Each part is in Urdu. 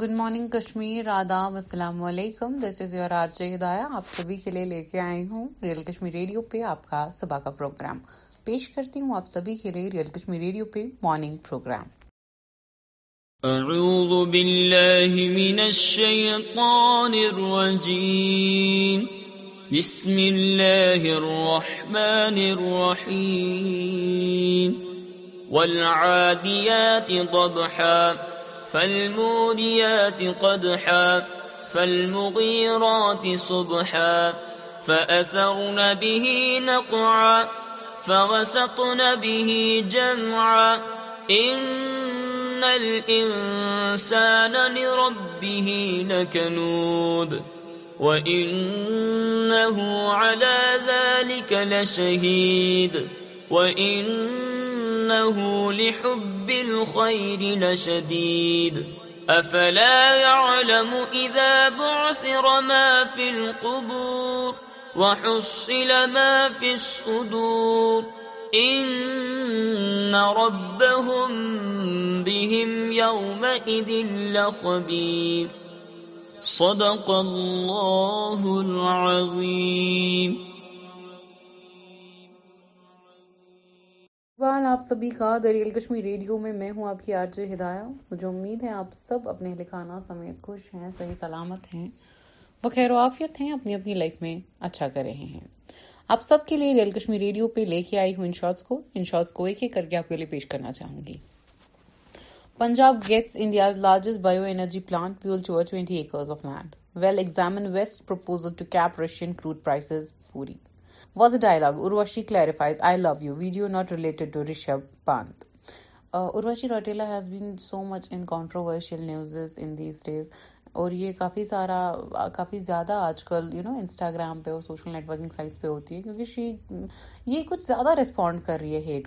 گڈ مارننگ کشمیر آداب السلام علیکم از یور آر جے ہدایا آپ سبھی کے لیے لے کے آئی ہوں ریئل کشمیر ریڈیو پہ آپ کا صبح کا پروگرام پیش کرتی ہوں آپ سبھی کے لیے ریئل کشمیر ریڈیو پہ مارننگ پروگرام فالموريات قدحا فالمغيرات صبحا فأثرن به نقعا فغسطن به جمعا إن الإنسان لربه لكنود وإنه على ذلك لشهيد وإن انه لحب الخير لشديد افلا يعلم اذا بعثر ما في القبور وحصل ما في الصدور ان ربهم بهم يومئذ لخبير صدق الله العظيم سوال آپ سبھی کا دریال کشمی ریڈیو میں میں ہوں آپ کی آج ہدایہ مجھے امید ہے آپ سب اپنے اہل خانہ سمیت خوش ہیں صحیح سلامت ہیں وہ خیر و آفیت ہیں اپنی اپنی لائف میں اچھا کر رہے ہیں آپ سب کے لیے ریئل کشمی ریڈیو پہ لے کے آئی ہوں ان شارٹس کو ان شارٹس کو ایک ایک کر کے آپ کے لیے پیش کرنا چاہوں گی Punjab gets India's largest bio energy plant fuel tower twenty acres of land well examine waste proposal to cap Russian crude prices پوری ہوتی ہے یہ کچھ زیادہ ریسپونڈ کر رہی ہے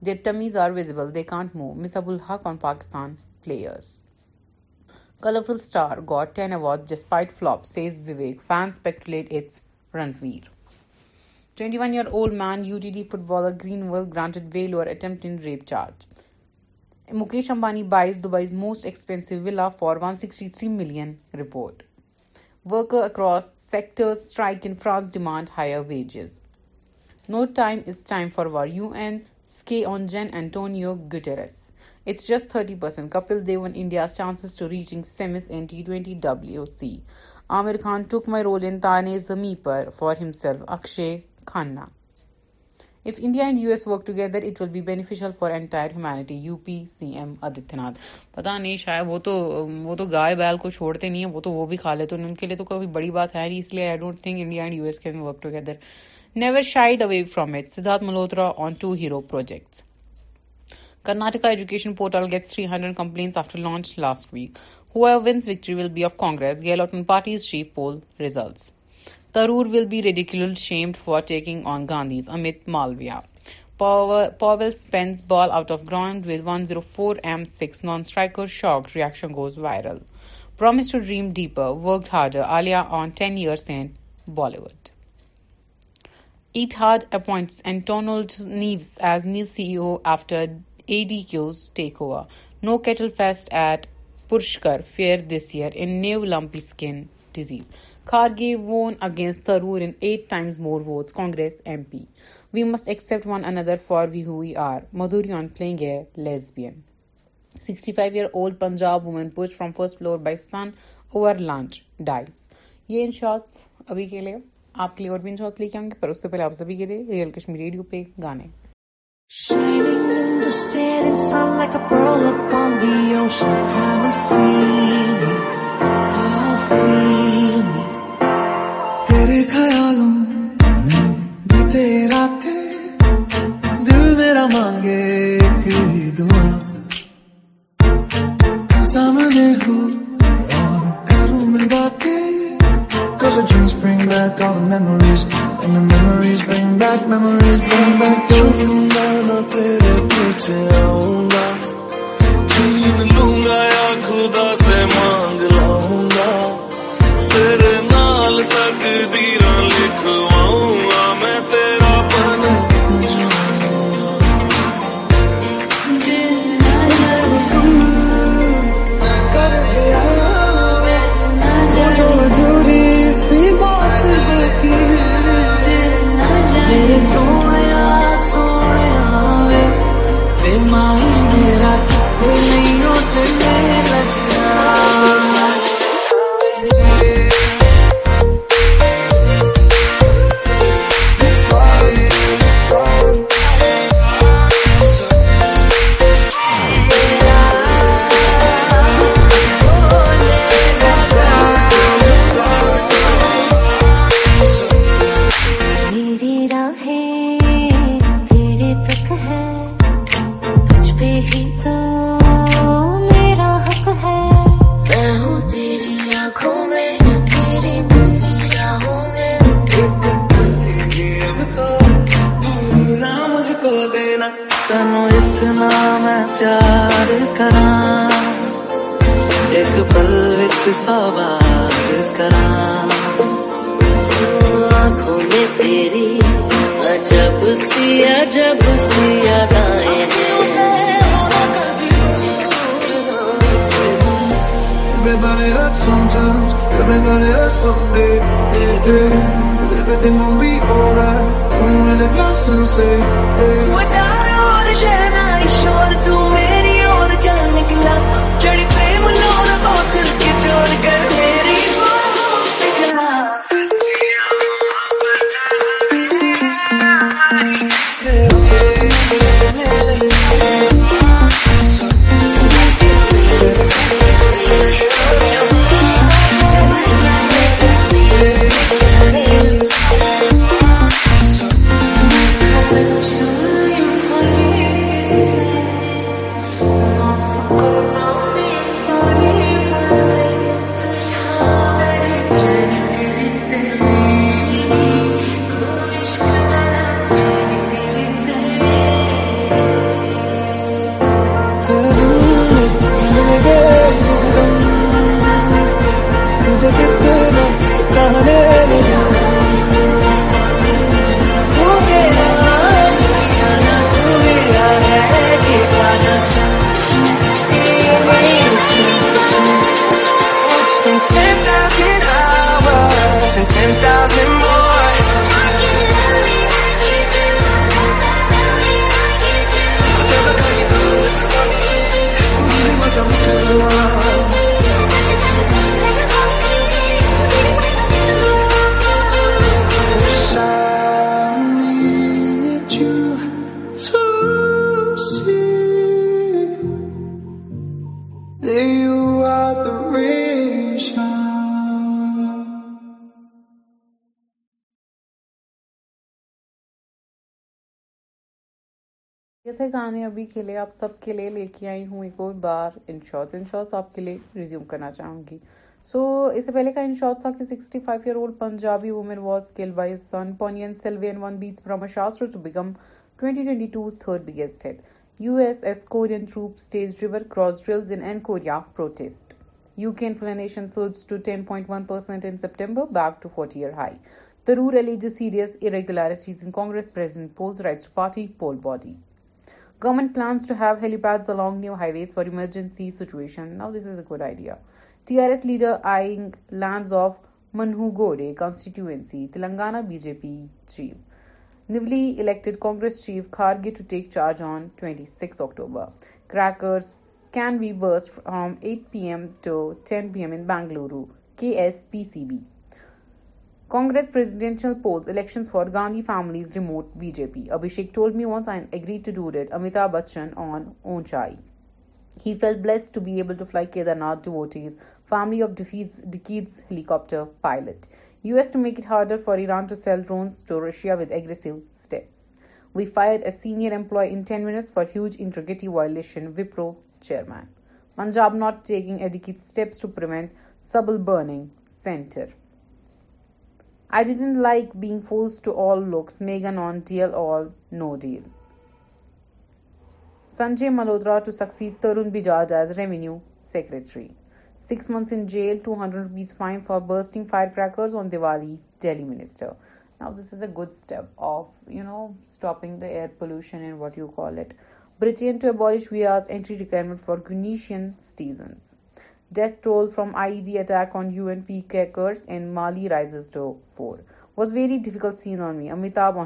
Their tummies are visible, they can't move. Miss Abul Haq on Pakistan players. Colourful Star got 10 awards despite flops, says Vivek. Fans speculate it's Ranveer. 21-year-old man, UDD footballer Greenwell granted bail over attempt in rape charge. Mukesh Ambani buys Dubai's most expensive villa for 163 million, report. Workers across sectors strike in France, demand higher wages. No time is time for war. UN Skay on Jan Antonio Guterres. It's just 30%. Kapil Dev on India's chances to reaching semis in T20 WC. Amir Khan took my role in Tane Zami par for himself. Akshay Khanna. If India and US work together, it will be beneficial for entire humanity. UP CM Adityanath. Nath پتہ نہیں شاید وہ تو وہ تو گائے بیل کو چھوڑتے نہیں ہیں وہ تو وہ بھی کھا لیتے ان کے لیے تو کوئی بڑی بات ہے نہیں اس لیے I don't think India and U S can work together never shied away from it. Siddharth Malhotra on two hero projects. Karnataka Education Portal gets 300 complaints after launch last week. Whoever wins victory will be of Congress, Gehlot party's chief poll results. Tharoor will be ridiculed, shamed for taking on Gandhi's Amit Malviya. Powell spins ball out of ground with 104 m6, non-striker shock, reaction goes viral. Promised to dream deeper, worked harder, Alia on 10 years in Bollywood. At hard appoints and tunneled news as new C O after E D queues take over no cattle fest at Pushkar fair this year in new lumpy skin disease کارگی won against terror int times more vote Congress M P we must accept one another for we are Madurai on plug lesbian sixty five year old Punjab woman pitch from first floor بائیستان over launch ڈائٹس یہ ان شارٹس ابھی کے لیے آپ کے لیے اور بھی انجوس لے کے آؤں گے آپ سبھی کے لیے ریئل کشمیر ریڈیو پہ گانے سوار کرا آنکھوں میں تیری عجب سی عجب سی ادائیں Everybody hurts sometimes, everybody hurts someday, yeah, yeah. everything gon' be alright, gonna raise a glass and say, hey. جانے گانے ابھی کے لیے آپ سب کے لیے لے کے آئی ہوں ایک اور بار ان شارٹس ان شارٹس آپ کے لیے ریزیوم کرنا چاہوں گی سو اس سے پہلے کا ان شارٹس تھا کہ sixty five year old Punjabi woman was kill by son Pune پونین Selwyn won beats Brahmastra to become twenty twenty two's third biggest hit U S S Korean troop stage driver cross drills in N Korea protest U K inflation sells to ten point one percent in September back to forty year high The rule alleges serious irregularities in Congress, President polls, rights to party, poll body. Government plans to have helipads along new highways for emergency situation. Now this is a good idea. TRS leader eyeing lands of Manhugode constituency. Telangana BJP chief. Newly elected Congress chief Kharge to take charge on 26 October. Crackers can be burst from 8 p.m. to 10 p.m. in Bengaluru. KSPCB. Congress presidential polls, elections for Gandhi family's remote BJP. Abhishek told me once I agreed to do it. Amitabh Bachchan on Onchai. He felt blessed to be able to fly Kedarnath devotees, family of Decades helicopter pilot. US to make it harder for Iran to sell drones to Russia with aggressive steps. We fired a senior employee in 10 minutes for huge integrity violation, Wipro chairman. Punjab not taking adequate steps to prevent stubble burning, center. I didn't like being forced to all looks, make a non-deal or no deal. Sanjay Malhotra to succeed Tarun Bajaj as Revenue Secretary. 6 months in jail, 200 rupees fine for bursting firecrackers on Diwali, Delhi Minister. Now this is a good step of, stopping the air pollution and what you call it. Britain to abolish VR's entry requirement for Tunisian citizens. Death toll from I D attack on U N P keepers in and Mali rises to was very difficult scene on me Amitabh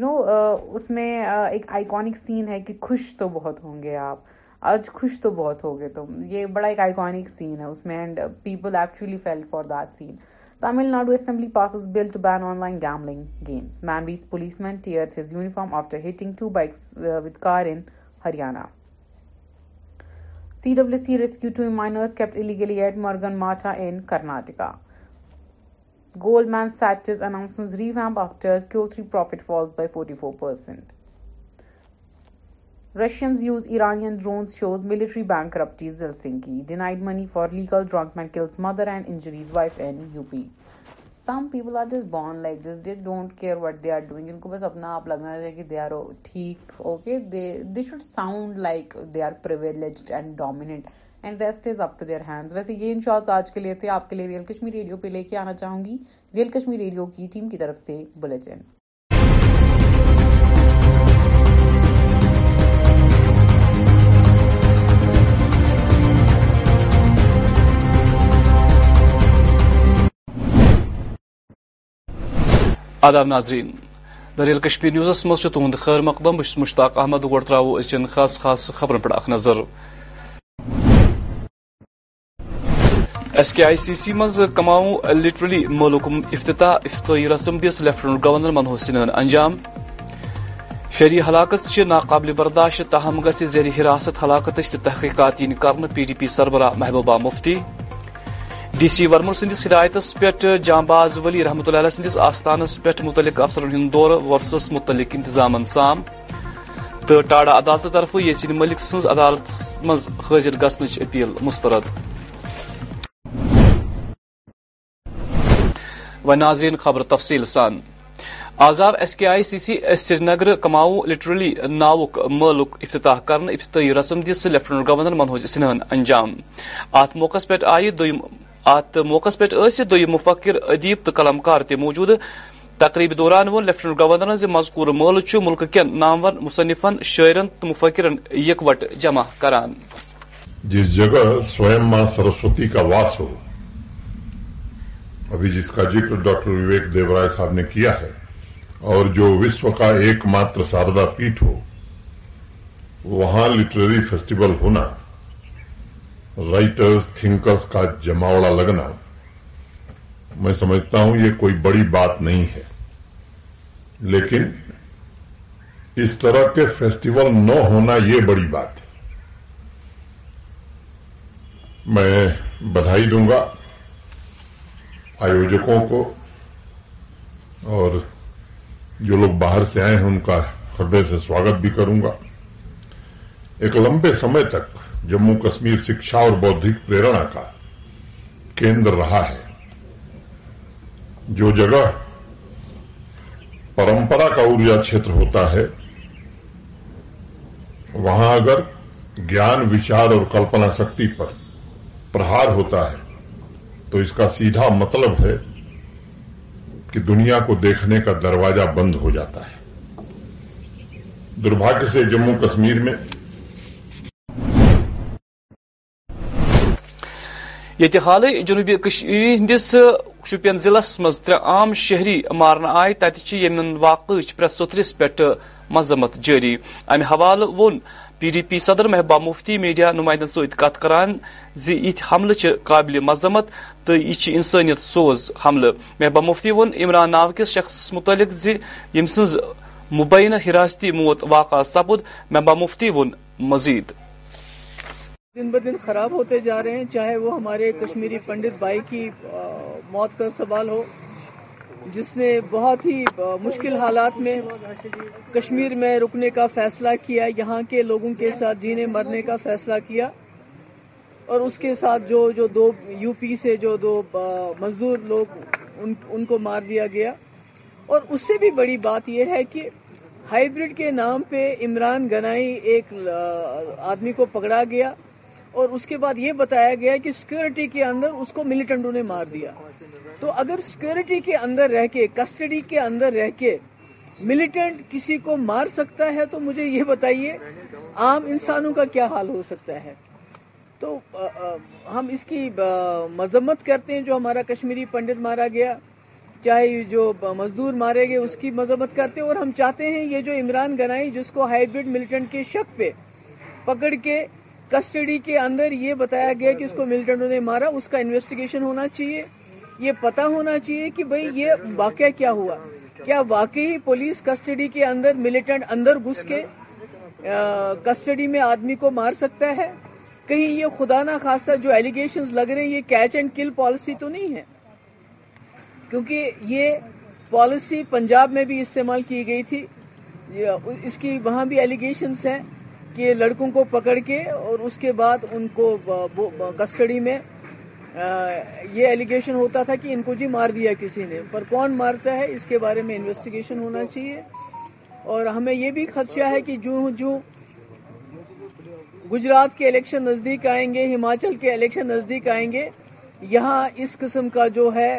نو اس میں ایک آئیکنک سین ہے کہ خوش تو بہت ہوں گے آپ آج خوش تو بہت ہو گئے تم یہ بڑا ایک آئیکنک سین ہے اس میں and people actually feel for that scene Tamil Nadu assembly passes bill to ban online gambling games man beats policeman tears his uniform after hitting two bikes with car in Haryana CWC rescued 2 miners kept illegally at Murganmata in Karnataka. Goldman Sachs announcements revamp after Q3 profit falls by 44%. Russians use Iranian drones shows military bankruptcies. Helsinki denied money for legal drunk man kills mother and injuries wife in UP. Some people are just born like this they don't care what they are doing ان کو بس اپنا آپ لگنا چاہیے کہ دے آر ٹھیک okay they they should sound like they are privileged and dominant and rest is up to their hands ویسے یہ ان شارٹس آج کے لیے تھے آپ کے لیے ریئل کشمیر ریڈیو پہ لے کے آنا چاہوں گی ریئل کشمیر ریڈیو کی ٹیم کی طرف سے بلیٹن آداب ناظرین دریل کشمیر نیوز مز تہد خیر مقدم بس مشتاق احمد گو ترو اچن خاص خاص خبرن پہ اخ نظر ایس کے آئی سی سی مز کماؤں لٹرلی ملکم افتتاح افتتاحی رسم دس لیفٹنٹ گورنر منو سنہن انجام شہری ہلاکت سے ناقابل برداشت تاہم زیر حراست ہلاکت تحقیقات کر پی ڈی پی سربراہ محبوبہ مفتی ڈی سی ورما سدایتس پیٹ جام باز ولی رحمۃ اللہ علیہ آستانس پہ متعلق افسرن دور ورسس متعلق انتظام سام تو ٹاڑا عدالت طرف یسین ملک سن عدالت مز حاضر اپیل مسترد و ناظرین خبر تفصیل آزاد ایس کے آئی سی سی سری نگر کماو لٹرلی ناوک ملک افتتاح کرنے افتتاحی رسم لیفٹنٹ گورنر منوج سنہن انجام موقع پہ آئی دویم ات موقع پہ دم مفکر ادیب تو قلمکار موجود تقریب دوران وہ لیفٹنٹ گورنر سے مذکور مول ملک کن نامور مصنفن شاعرن تو مفکر یکوٹ جمع کران جس جگہ سوئم ماں سرسوتی کا واس ہو ابھی جس کا ذکر ڈاکٹر وویک دیورائے صاحب نے کیا ہے اور جو وشو کا ایک ماتر ساردا پیٹ ہو وہاں لٹریری فیسٹیول ہونا رائٹرز تھنکرز کا جماوڑا لگنا میں سمجھتا ہوں یہ کوئی بڑی بات نہیں ہے لیکن اس طرح کے فیسٹیول نہ ہونا یہ بڑی بات ہے میں بدھائی دوں گا آیوجکوں کو اور جو لوگ باہر سے آئے ہیں ان کا ہردے سے سواگت بھی کروں گا ایک لمبے سمے تک جموں کشمیر شکشا اور بودھک پریرنا کا کیندر رہا ہے جو جگہ پرمپرا کا ارجا کھیت ہوتا ہے وہاں اگر گیان وچار اور کلپنا شکتی پر پرہار ہوتا ہے تو اس کا سیدھا مطلب ہے کہ دنیا کو دیکھنے کا دروازہ بند ہو جاتا ہے دربھاگیہ سے جموں کشمیر میں یت حال جنوبی ہندس شپین ضلع مز تر عام شہری مارن آئے تم واقع پریس سترس پہ مذمت جاری امہ حوالہ وون پی ڈی پی صدر محبوبہ مفتی میڈیا نمائندن ست کت کران حملہ چھ قابل مذمت تو یہ انسانیت سوز حملہ محبوبہ مفتی وون عمران ناو کس شخص متعلق زم مبینہ حراستی موت واقع سپد محبوبہ مفتی وون مزید دن بدن خراب ہوتے جا رہے ہیں چاہے وہ ہمارے کشمیری پنڈت بھائی کی موت کا سوال ہو جس نے بہت ہی مشکل حالات میں کشمیر میں رکنے کا فیصلہ کیا یہاں کے لوگوں کے ساتھ جینے مرنے کا فیصلہ کیا اور اس کے ساتھ جو جو دو یو پی سے جو دو مزدور لوگ ان کو مار دیا گیا اور اس سے بھی بڑی بات یہ ہے کہ ہائیبرڈ کے نام پہ عمران گنائی ایک آدمی کو پکڑا گیا اور اس کے بعد یہ بتایا گیا کہ سیکیورٹی کے اندر اس کو ملیٹنٹوں نے مار دیا تو اگر سیکیورٹی کے اندر رہ کے کسٹڈی کے اندر رہ کے ملیٹنٹ کسی کو مار سکتا ہے تو مجھے یہ بتائیے عام انسانوں کا کیا حال ہو سکتا ہے تو ہم اس کی مذمت کرتے ہیں جو ہمارا کشمیری پنڈت مارا گیا چاہے جو مزدور مارے گئے اس کی مذمت کرتے ہیں اور ہم چاہتے ہیں یہ جو عمران گنائی جس کو ہائیبریڈ ملیٹنٹ کے شک پہ پکڑ کے کسٹڈی کے اندر یہ بتایا گیا کہ اس کو ملٹنٹوں نے مارا اس کا انویسٹیگیشن ہونا چاہیے یہ پتا ہونا چاہیے کہ بھئی یہ واقعہ کیا ہوا کیا واقعی پولیس کسٹڈی کے اندر ملیٹنٹ اندر گھس کے کسٹڈی میں آدمی کو مار سکتا ہے کہیں یہ خدا نہ خاصہ جو ایلیگیشنز لگ رہے ہیں یہ کیچ اینڈ کل پالیسی تو نہیں ہے کیونکہ یہ پالیسی پنجاب میں بھی استعمال کی گئی تھی اس کی وہاں بھی ایلیگیشنز ہیں کہ لڑکوں کو پکڑ کے اور اس کے بعد ان کو کسٹڈی میں یہ ایلیگیشن ہوتا تھا کہ ان کو جی مار دیا کسی نے پر کون مارتا ہے اس کے بارے میں انویسٹیگیشن ہونا چاہیے اور ہمیں یہ بھی خدشہ ہے کہ جو جو گجرات کے الیکشن نزدیک آئیں گے ہماچل کے الیکشن نزدیک آئیں گے یہاں اس قسم کا جو ہے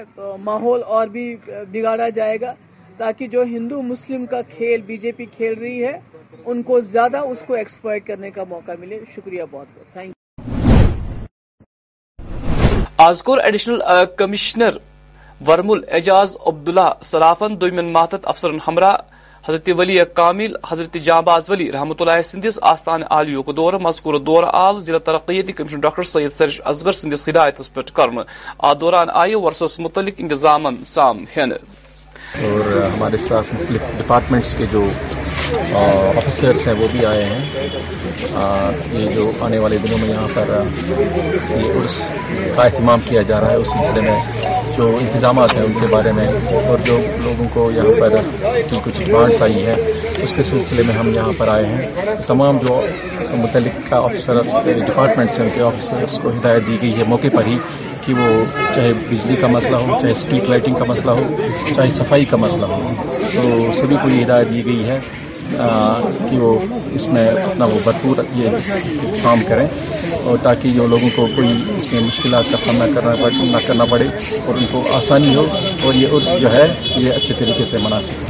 ماحول اور بھی بگاڑا جائے گا تاکہ جو ہندو مسلم کا کھیل بی جے پی کھیل رہی ہے ان کو کو زیادہ اس کرنے کا موقع ملے شکریہ بہت بہت تھینک آزکور ایڈیشنل کمیشنر ورمول اعجاز عبداللہ صلافن دمین ماتت افسرن ہمراہ حضرت ولی کامل حضرت جانباز ولی رحمۃ اللہ سندس آستان عالیہ کو دور مذکور دور آو ضلع کمیشن ڈاکٹر سید سرش ازگر سندس ہدایت پہ کر دوران آئی ورسس متعلق انتظام سام ہین اور ہمارے ساتھ مختلف ڈپارٹمنٹس کے جو آفیسرس ہیں وہ بھی آئے ہیں یہ جو آنے والے دنوں میں یہاں پر یہ عرس کا اہتمام کیا جا رہا ہے اس سلسلے میں جو انتظامات ہیں ان کے بارے میں اور جو لوگوں کو یہاں پر کی کچھ ڈیمانڈس آئی ہیں اس کے سلسلے میں ہم یہاں پر آئے ہیں تمام جو متعلقہ آفیسر ڈپارٹمنٹس ہیں ان کے آفیسرس کو ہدایت دی گئی ہے موقع پر ہی کہ وہ چاہے بجلی کا مسئلہ ہو چاہے اسٹریٹ لائٹنگ کا مسئلہ ہو چاہے صفائی کا مسئلہ ہو تو سبھی کو یہ ہدایت دی گئی ہے کہ وہ اس میں اپنا وہ بھرپور یہ کام کریں اور تاکہ جو لوگوں کو کوئی اس میں مشکلات کا سامنا کرنا پڑے نہ کرنا پڑے اور ان کو آسانی ہو اور یہ عرص جو ہے یہ اچھے طریقے سے منا سکیں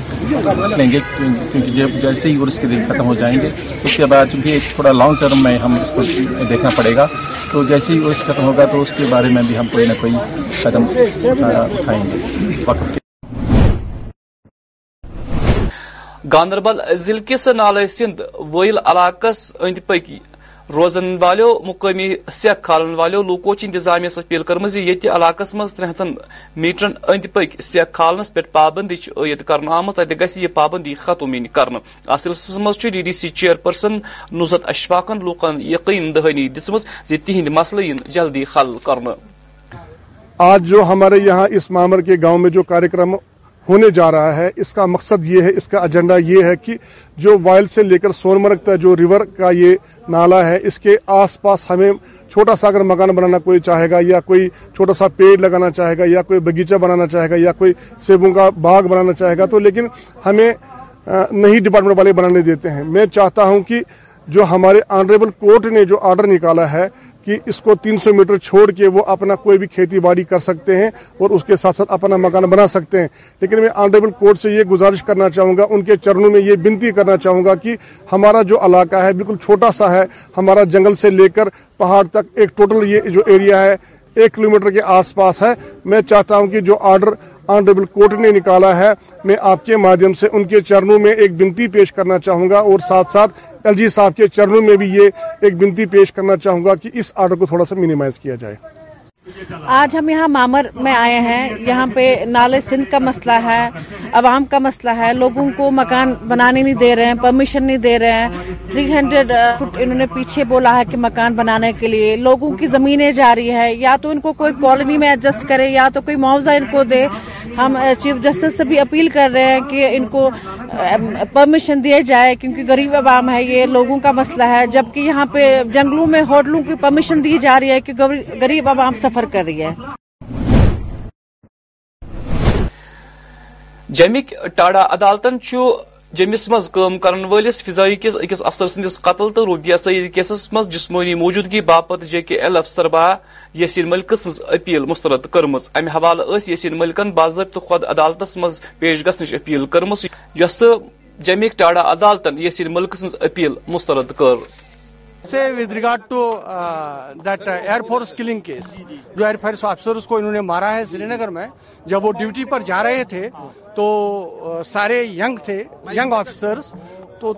لیں گے کیونکہ جب جیسے ہی اس کے دن ختم ہو جائیں گے اس کے بعد چونکہ ایک تھوڑا لانگ ٹرم میں ہم اس کو دیکھنا پڑے گا تو جیسے ہی اس ختم ہوگا تو اس کے بارے میں بھی ہم کوئی نہ کوئی قدم اٹھائیں گے وقت گاندربل ضلع کس نالے سندھ ویل علاقس اند پکی روزن والوں مقامی سیکھ کھالن والوں لوکو انتظامس اپیل کرمز کرم علاقہ مز ترہتن میٹرن اند پک سیکھ کھالنس پہ پابندی عید کر آمت یہ پابندی ختم ین یعنی سلسلس مز D D C chairperson Nuzhat اشفاقن لوکن یقین دہانی تہند مسئلہ ان جلدی حل کر آج جو ہمارے یہاں اس مامر کے گاؤں میں جو کارکرم ہونے جا رہا ہے اس کا مقصد یہ ہے اس کا ایجنڈا یہ ہے کہ جو وائل سے لے کر سون مرگ کا جو ریور کا یہ نالا ہے اس کے آس پاس ہمیں چھوٹا سا اگر مکان بنانا کوئی چاہے گا یا کوئی چھوٹا سا پیڑ لگانا چاہے گا یا کوئی بگیچہ بنانا چاہے گا یا کوئی سیبوں کا باغ بنانا چاہے گا تو لیکن ہمیں نہیں ڈپارٹمنٹ والے بنانے دیتے ہیں میں چاہتا ہوں کہ جو ہمارے آنریبل کورٹ نے جو آرڈر نکالا ہے کہ اس کو تین سو میٹر چھوڑ کے وہ اپنا کوئی بھی کھیتی باڑی کر سکتے ہیں اور اس کے ساتھ ساتھ اپنا مکان بنا سکتے ہیں لیکن میں آنریبل کورٹ سے یہ گزارش کرنا چاہوں گا ان کے چرنوں میں یہ بنتی کرنا چاہوں گا کہ ہمارا جو علاقہ ہے بالکل چھوٹا سا ہے ہمارا جنگل سے لے کر پہاڑ تک ایک ٹوٹل یہ جو ایریا ہے ایک کلومیٹر کے آس پاس ہے میں چاہتا ہوں کہ جو آرڈر آنریبل کورٹ نے نکالا ہے میں آپ کے مادھیم سے ان کے چرنوں میں ایک بنتی پیش کرنا چاہوں گا اور ساتھ ساتھ ایل جی صاحب کے چرنوں میں بھی یہ ایک بنتی پیش کرنا چاہوں گا کہ اس آرڈر کو تھوڑا سا مینیمائز کیا جائے آج ہم یہاں مامر میں آئے ہیں یہاں پہ نالے سندھ کا مسئلہ ہے عوام کا مسئلہ ہے لوگوں کو مکان بنانے نہیں دے رہے ہیں پرمیشن نہیں دے رہے ہیں تھری ہنڈریڈ فٹ انہوں نے پیچھے بولا ہے کہ مکان بنانے کے لیے لوگوں کی زمینیں جاری ہے یا تو ان کو کوئی کالونی میں ایڈجسٹ کرے یا تو کوئی معاوضہ ان کو دے ہم چیف جسٹس سے بھی اپیل کر رہے ہیں کہ ان کو پرمیشن دیا جائے کیونکہ غریب عوام ہے یہ لوگوں کا مسئلہ ہے جبکہ یہاں پہ جنگلوں میں ہوٹلوں کی پرمیشن دی جا رہی ہے کہ غریب عوام سب سفر کر رہی ہے جمک ٹاڈا عدالتن چھ جمس کرن ولس فضائی کس اکس افسر سندس قتل تو روبیا سعید کیسس مز جسمانی موجودگی باپت جے کے ایل افسر با یسین ملک اپیل مسترد کرم ام یسین ملکن باضابطہ خود عدالتس مز پیش اپیل کرم یس جمک ٹاڈا یسین ملک اپیل مسترد کر سے with regard to force killing case جو ایئر فورس آفسرس کو انہوں نے مارا ہے سری نگر میں جب وہ ڈیوٹی پر جا رہے تھے تو uh, سارے ینگ تھے ینگ آفیسرس تو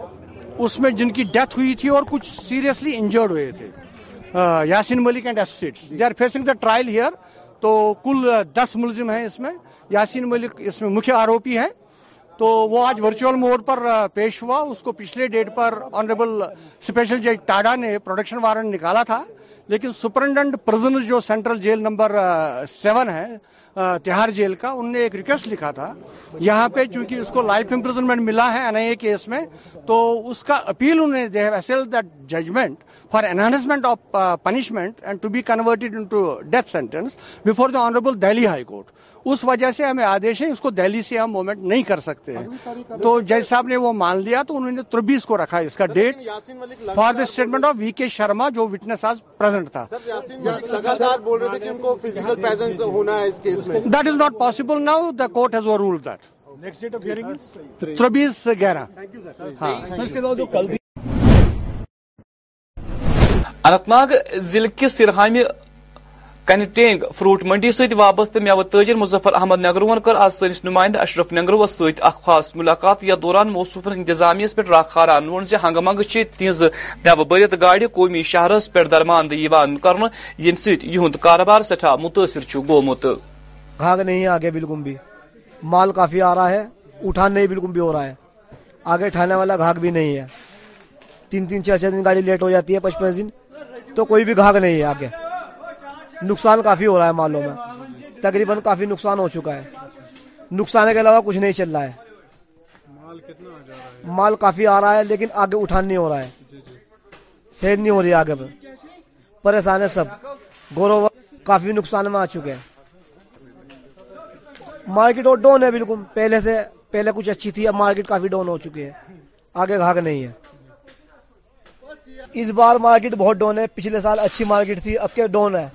اس میں جن کی ڈیتھ ہوئی تھی اور کچھ سیریسلی انجرڈ ہوئے تھے uh, Yasin Malik and associates they are facing the trial here تو کل uh, دس ملزم ہیں اس میں یاسین ملک اس میں مکھیہ آروپی ہے تو وہ آج ورچوئل موڈ پر پیش ہوا اس کو پچھلے ڈیٹ پر آنریبل اسپیشل جج ٹاڈا نے پروڈکشن وارنٹ نکالا تھا لیکن پرزنز جو سینٹرل جیل نمبر سیون ہے تہار جیل کا انہوں نے ایک ریکویسٹ لکھا تھا یہاں پہ چونکہ اس کو لائف امپرزنمنٹ ملا ہے این آئی اے کیس میں تو اس کا اپیل انہوں نے they have that judgment for enhancement of punishment and to be converted into death sentence before the honourable Delhi high court اس وجہ سے ہمیں آدیش ہے اس کو دہلی سے ہم مومنٹ نہیں کر سکتے ہیں تو جج صاحب نے وہ مان لیا تو انہوں نے تربیس کو رکھا اس کا date for the statement of V K Sharma جو وٹنس آج پریزنٹ تھا لگاتار بول رہے تھے کہ ان کو فزیکل پریزنس ہونا ہے اس کیس اننت ناگ ضلع کس سرہامہ کنٹینگ فروٹ منڈی ست وابستہ تاجر مظفر احمد نگروون کر آج سنس نمائندہ اشرف نگروس اخ خاص ملاقات یا دوران موصوف انتظامیہ پہ راکھ وون نون زی ہنگہ منگ تہذ تیز نوبت گاڑی قومی شہرس پہ درماند کاربار سٹھا متاثر گومت گوت گھاگ نہیں ہے آگے بالکل بھی مال کافی آ رہا ہے اٹھان نہیں بالکل بھی ہو رہا ہے آگے اٹھانے والا گھاگ بھی نہیں ہے تین تین چار چھ دن گاڑی لیٹ ہو جاتی ہے پچپن دن تو کوئی بھی گھاگ نہیں ہے آگے نقصان کافی ہو رہا ہے مالوں میں تقریباً کافی نقصان ہو چکا ہے نقصان کے علاوہ کچھ نہیں چل رہا ہے مال کافی آ رہا ہے لیکن آگے اٹھان نہیں ہو رہا ہے جی، جی۔ سہد نہیں ہو رہی آگے پر پریشان ہے سب گورو کافی نقصان میں آ چکے ہیں مارکیٹ اور ڈون ہے بالکل پہلے سے پہلے کچھ اچھی تھی اب مارکیٹ کافی ڈاؤن ہو چکی ہے آگے گھاگ نہیں ہے اس بار مارکیٹ بہت ڈون ہے پچھلے سال اچھی مارکیٹ تھی اب کیا ڈون ہے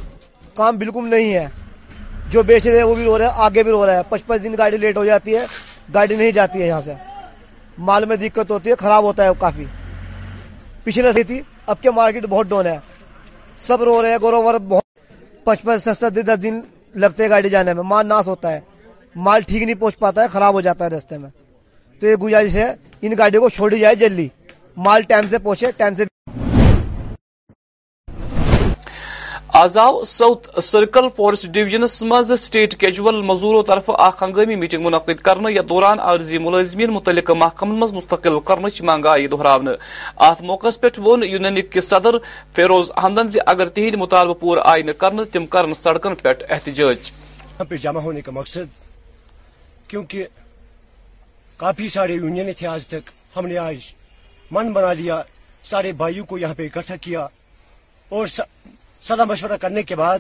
کام بالکل نہیں ہے جو بیچ رہے وہ بھی رو رہے ہیں آگے بھی رو رہا ہے پچ پچ دن گاڑی لیٹ ہو جاتی ہے گاڑی نہیں جاتی ہے یہاں سے مال میں دقت ہوتی ہے خراب ہوتا ہے کافی پچھلے سی تھی اب کے مارکیٹ بہت ڈون ہے سب رو رہے ہیں گورو بہت پچپن دس دن لگتے ہیں گاڑی جانے میں مان ناس ہوتا ہے مال ٹھیک نہیں پہنچ پاتا ہے خراب ہو جاتا ہے رستے میں تو یہ گزارش ہے ان گاڑیوں کو چھوڑی جائے جلدی مال ٹائم سے پہنچے ٹائم سے آزاو ساؤتھ سرکل فورس ڈویژنس مز سٹیٹ کیجول مزورو طرف اخ ہنگامی میٹنگ منعقد کرنا یا دوران عارضی ملازمین متعلق محکمہ مز مستقل کرنچ مانگ آئی دہراؤن ات موقع پہ وون یونینک کے صدر فیروز احمدن زی اگر تہند مطالبہ پور آئی نا کرنا تم کر سڑکن پہ احتجاج جمع ہونے کا مقصد کیونکہ کافی سارے یونین تھے آج تک ہم نے آج من بنا لیا سارے بھائیوں کو یہاں پہ اکٹھا کیا اور سدا مشورہ کرنے کے بعد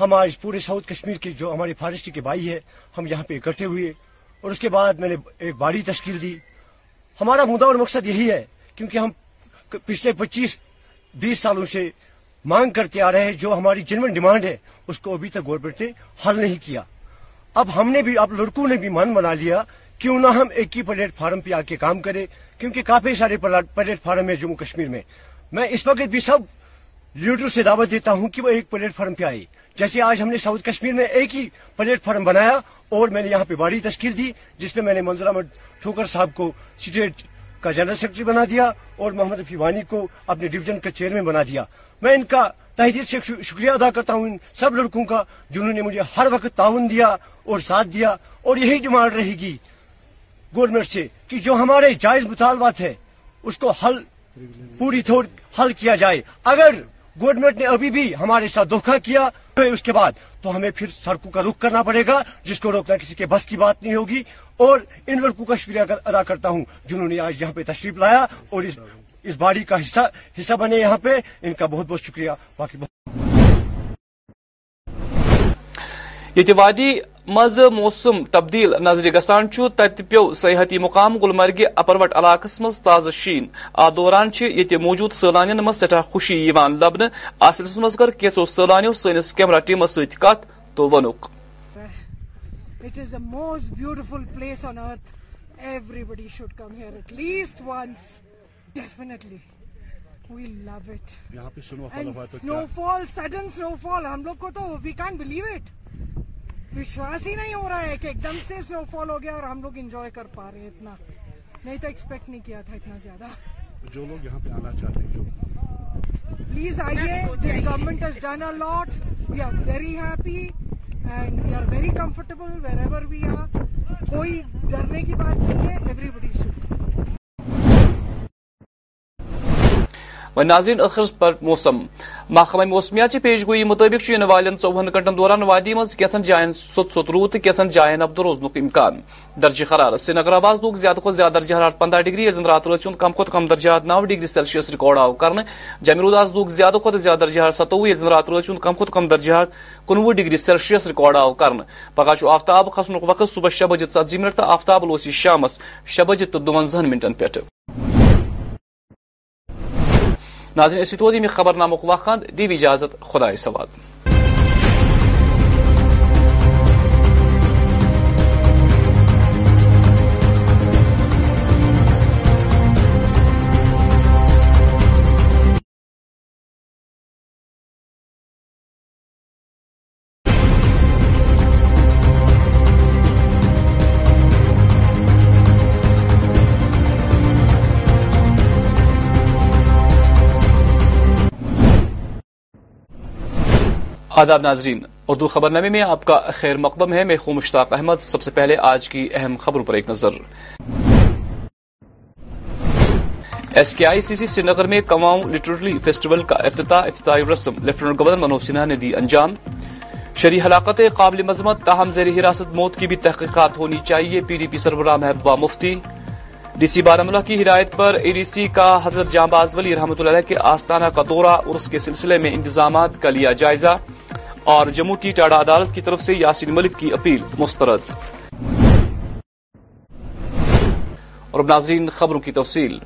ہم آج پورے ساؤتھ کشمیر کے جو ہمارے فارسٹی کے بھائی ہے ہم یہاں پہ اکٹھے ہوئے اور اس کے بعد میں نے ایک باڑی تشکیل دی ہمارا مدعا اور مقصد یہی ہے کیونکہ ہم پچھلے پچیس بیس سالوں سے مانگ کرتے آ رہے ہیں جو ہماری جنون ڈیمانڈ ہے اس کو ابھی تک گورنمنٹ نے حل نہیں کیا اب ہم نے بھی اب لڑکوں نے بھی من منا لیا کیوں نہ ہم ایک ہی پلیٹ فارم پہ آ کے کام کرے کیونکہ کافی سارے پلیٹ فارم ہے جموں کشمیر میں میں اس وقت بھی سب لیڈروں سے دعوت دیتا ہوں کہ وہ ایک پلیٹ فارم پہ آئی جیسے آج ہم نے ساؤتھ کشمیر میں ایک ہی پلیٹ فارم بنایا اور میں نے یہاں پہ باڑی تشکیل دی جس میں میں نے منظور احمد ٹھوکر صاحب کو سٹیٹ کا جنرل سیکرٹری بنا دیا اور محمد فیوانی وانی کو اپنے ڈویژن کا چیئرمین بنا دیا میں ان کا تحریر سے شکریہ ادا کرتا ہوں ان سب لڑکوں کا جنہوں نے مجھے ہر وقت تعاون دیا اور ساتھ دیا اور یہی ڈیمانڈ رہے گی گورنمنٹ سے کہ جو ہمارے جائز مطالبات ہے اس کو حل پوری طور حل کیا جائے اگر گورنمنٹ نے ابھی بھی ہمارے ساتھ دھوکہ کیا تو اس کے بعد تو ہمیں پھر سڑکوں کا رخ کرنا پڑے گا جس کو روکنا کسی کے بس کی بات نہیں ہوگی اور ان لڑکوں کا شکریہ ادا کرتا ہوں جنہوں نے آج یہاں پہ تشریف لایا اور اس باڑی کا حصہ بنے یہاں پہ ان کا بہت بہت شکریہ باقی بہت یہ مز موسم تبدیل نظر گسان تت پیو سیاحتی مقام گلمرگہ اپروٹ علاقہ مز تازہ شین آ دوران موجود مز سٹھا خوشی لبن مز آص من سنس کیمرہ ٹیم ٹیمس کت تو ونکل وشواس ہی نہیں ہو رہا ہے کہ ایک دم سے سلو فال ہو گیا اور ہم لوگ انجوائے کر پا رہے ہیں اتنا نہیں تو ایکسپیکٹ نہیں کیا تھا اتنا زیادہ جو لوگ یہاں پہ آنا چاہتے ہیں جو پلیز آئیے جس government has done a lot we are very happy and we are very comfortable wherever we are کوئی ڈرنے کی بات نہیں ہے ایوری بڈی شو ناظرین اخر موسم محکمہ موسمیات پیش گوئی مطابق ان وال ژوہن گنٹن دوران وادی کیسن جائن سوت سوت تو کیسن جائن ابد روزن امکان درجہ حرارت سری نگر آباد لوگ زیادہ کھت زیادہ درجہ حرارت پندہ ڈگری رات رات کم کھت کم درجہ نو ڈگری سیلسیس ریکارڈ آو کر آز لوگ زیادہ کھت زیادہ درجہ حرارت ستوہ یل رات رچھن کم کم درجہ حرارت کنوہ ڈگری سیلسیس ریکارڈ آو کر پگہ آفتاب کھسن وقت صبح شہ بجے ثتی منٹ تو آفتہ روسی شام بجے تو دونزہ منٹن پہ ناظرین اسی روز میں خبر نامک واقع دو اجازت خدا سواد آداب ناظرین اردو خبر نامے میں آپ کا خیر مقدم ہے میں خو مشتاق احمد سب سے پہلے آج کی اہم خبروں پر ایک نظر ایس کے آئی سی سی سری نگر میں کماؤں لٹرلی فیسٹیول کا افتتاح افتتاحی رسم لیفٹیننٹ گورنر منوج سنہا نے دی انجام شری ہلاکت قابل مذمت تاہم زیر حراست موت کی بھی تحقیقات ہونی چاہیے پی ڈی پی سربراہ محبوبہ مفتی ڈی سی بارہ کی ہدایت پر ای ڈی سی کا حضرت جاں باز ولی رحمت اللہ کے آستانہ کا دورہ اور اس کے سلسلے میں انتظامات کا لیا جائزہ اور جموں کی ٹاڑا عدالت کی طرف سے یاسین ملک کی اپیل مسترد اور خبروں کی تفصیل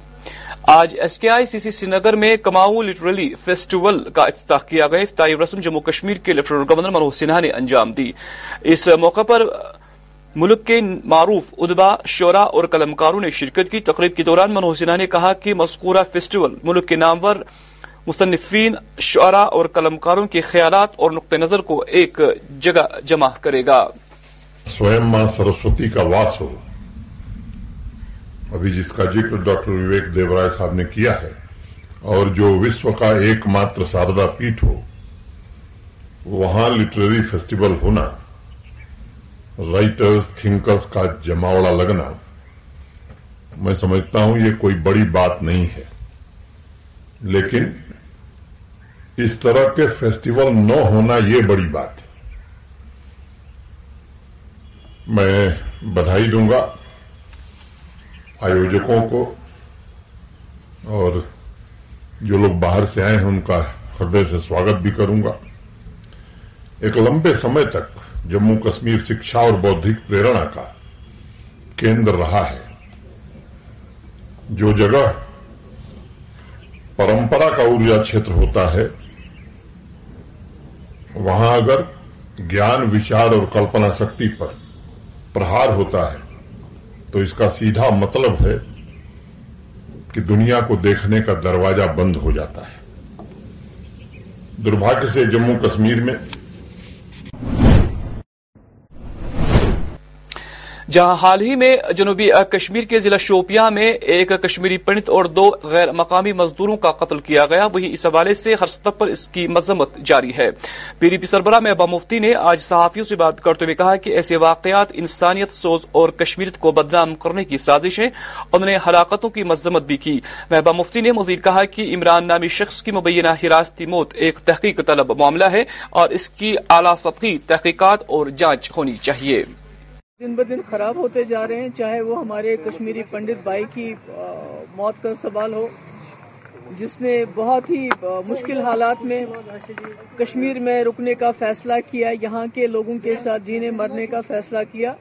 آج ایس کے آئی سی سی سری نگر میں کماؤ لٹرلی فیسٹیول کا افتتاح کیا گئے افتتاحی رسم جموں کشمیر کے لیفٹینٹ گورنر منوج سنہا نے انجام دی اس موقع پر ملک کے معروف ادبا شعرا اور قلمکاروں نے شرکت کی تقریب کے دوران منوج سنہا نے کہا کہ مذکورہ فیسٹیول ملک کے نامور مصنفین شعرا اور کلمکاروں کے خیالات اور نقطۂ نظر کو ایک جگہ جمع کرے گا سوئم ماں سرسوتی کا واس ہو ابھی جس کا ذکر ڈاکٹر وویک دیورائے صاحب نے کیا ہے اور جو وشو کا ایک ماتر شاردا پیٹھ ہو وہاں لٹریری فیسٹیول ہونا رائٹرز تھنکرز کا جماوڑا لگنا میں سمجھتا ہوں یہ کوئی بڑی بات نہیں ہے لیکن اس طرح کے فیسٹیول نہ ہونا یہ بڑی بات ہے میں بدھائی دوں گا آیوجکوں کو اور جو لوگ باہر سے آئے ہیں ان کا ہردے سے سواگت بھی کروں گا ایک لمبے سمے تک جموں کشمیر شکشا اور بودھک پریرنا کا کیندر رہا ہے جو جگہ پرمپرا کا ارجا چھتر ہوتا ہے وہاں اگر گیان وچار اور کلپنا شکتی پر پرہار ہوتا ہے تو اس کا سیدھا مطلب ہے کہ دنیا کو دیکھنے کا دروازہ بند ہو جاتا ہے درباگیہ سے جموں کشمیر میں جہاں حال ہی میں جنوبی کشمیر کے ضلع شوپیاں میں ایک کشمیری پنڈت اور دو غیر مقامی مزدوروں کا قتل کیا گیا وہی اس حوالے سے ہر سطح پر اس کی مذمت جاری ہے پی ڈی پی سربراہ محبوبہ مفتی نے آج صحافیوں سے بات کرتے ہوئے کہا کہ ایسے واقعات انسانیت سوز اور کشمیریت کو بدنام کرنے کی سازش ہے انہوں نے ہلاکتوں کی مذمت بھی کی محبا مفتی نے مزید کہا کہ عمران نامی شخص کی مبینہ حراستی موت ایک تحقیق طلب معاملہ ہے اور اس کی اعلی سطحی تحقیقات اور جانچ ہونی چاہیے دن بدن خراب ہوتے جا رہے ہیں چاہے وہ ہمارے کشمیری پنڈت بھائی کی موت کا سوال ہو جس نے بہت ہی مشکل حالات میں کشمیر میں رکنے کا فیصلہ کیا یہاں کے لوگوں کے ساتھ جینے مرنے کا فیصلہ کیا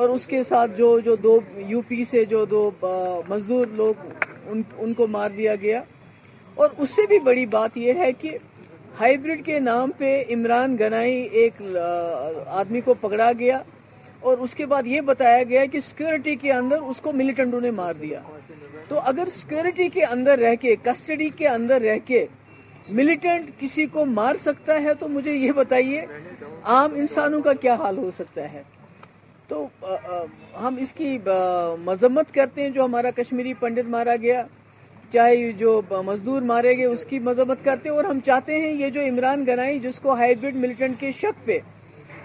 اور اس کے ساتھ جو جو دو یو پی سے جو دو مزدور لوگ ان کو مار دیا گیا اور اس سے بھی بڑی بات یہ ہے کہ ہائیبرڈ کے نام پہ عمران گنائی ایک آدمی کو پکڑا گیا اور اس کے بعد یہ بتایا گیا کہ سیکیورٹی کے اندر اس کو ملیٹنٹوں نے مار دیا تو اگر سیکیورٹی کے اندر رہ کے کسٹڈی کے اندر رہ کے ملیٹنٹ کسی کو مار سکتا ہے تو مجھے یہ بتائیے عام انسانوں کا کیا حال ہو سکتا ہے تو ہم اس کی مذمت کرتے ہیں جو ہمارا کشمیری پنڈت مارا گیا چاہے جو مزدور مارے گئے اس کی مذمت کرتے ہیں اور ہم چاہتے ہیں یہ جو عمران گنائی جس کو ہائیبریڈ ملیٹنٹ کے شک پہ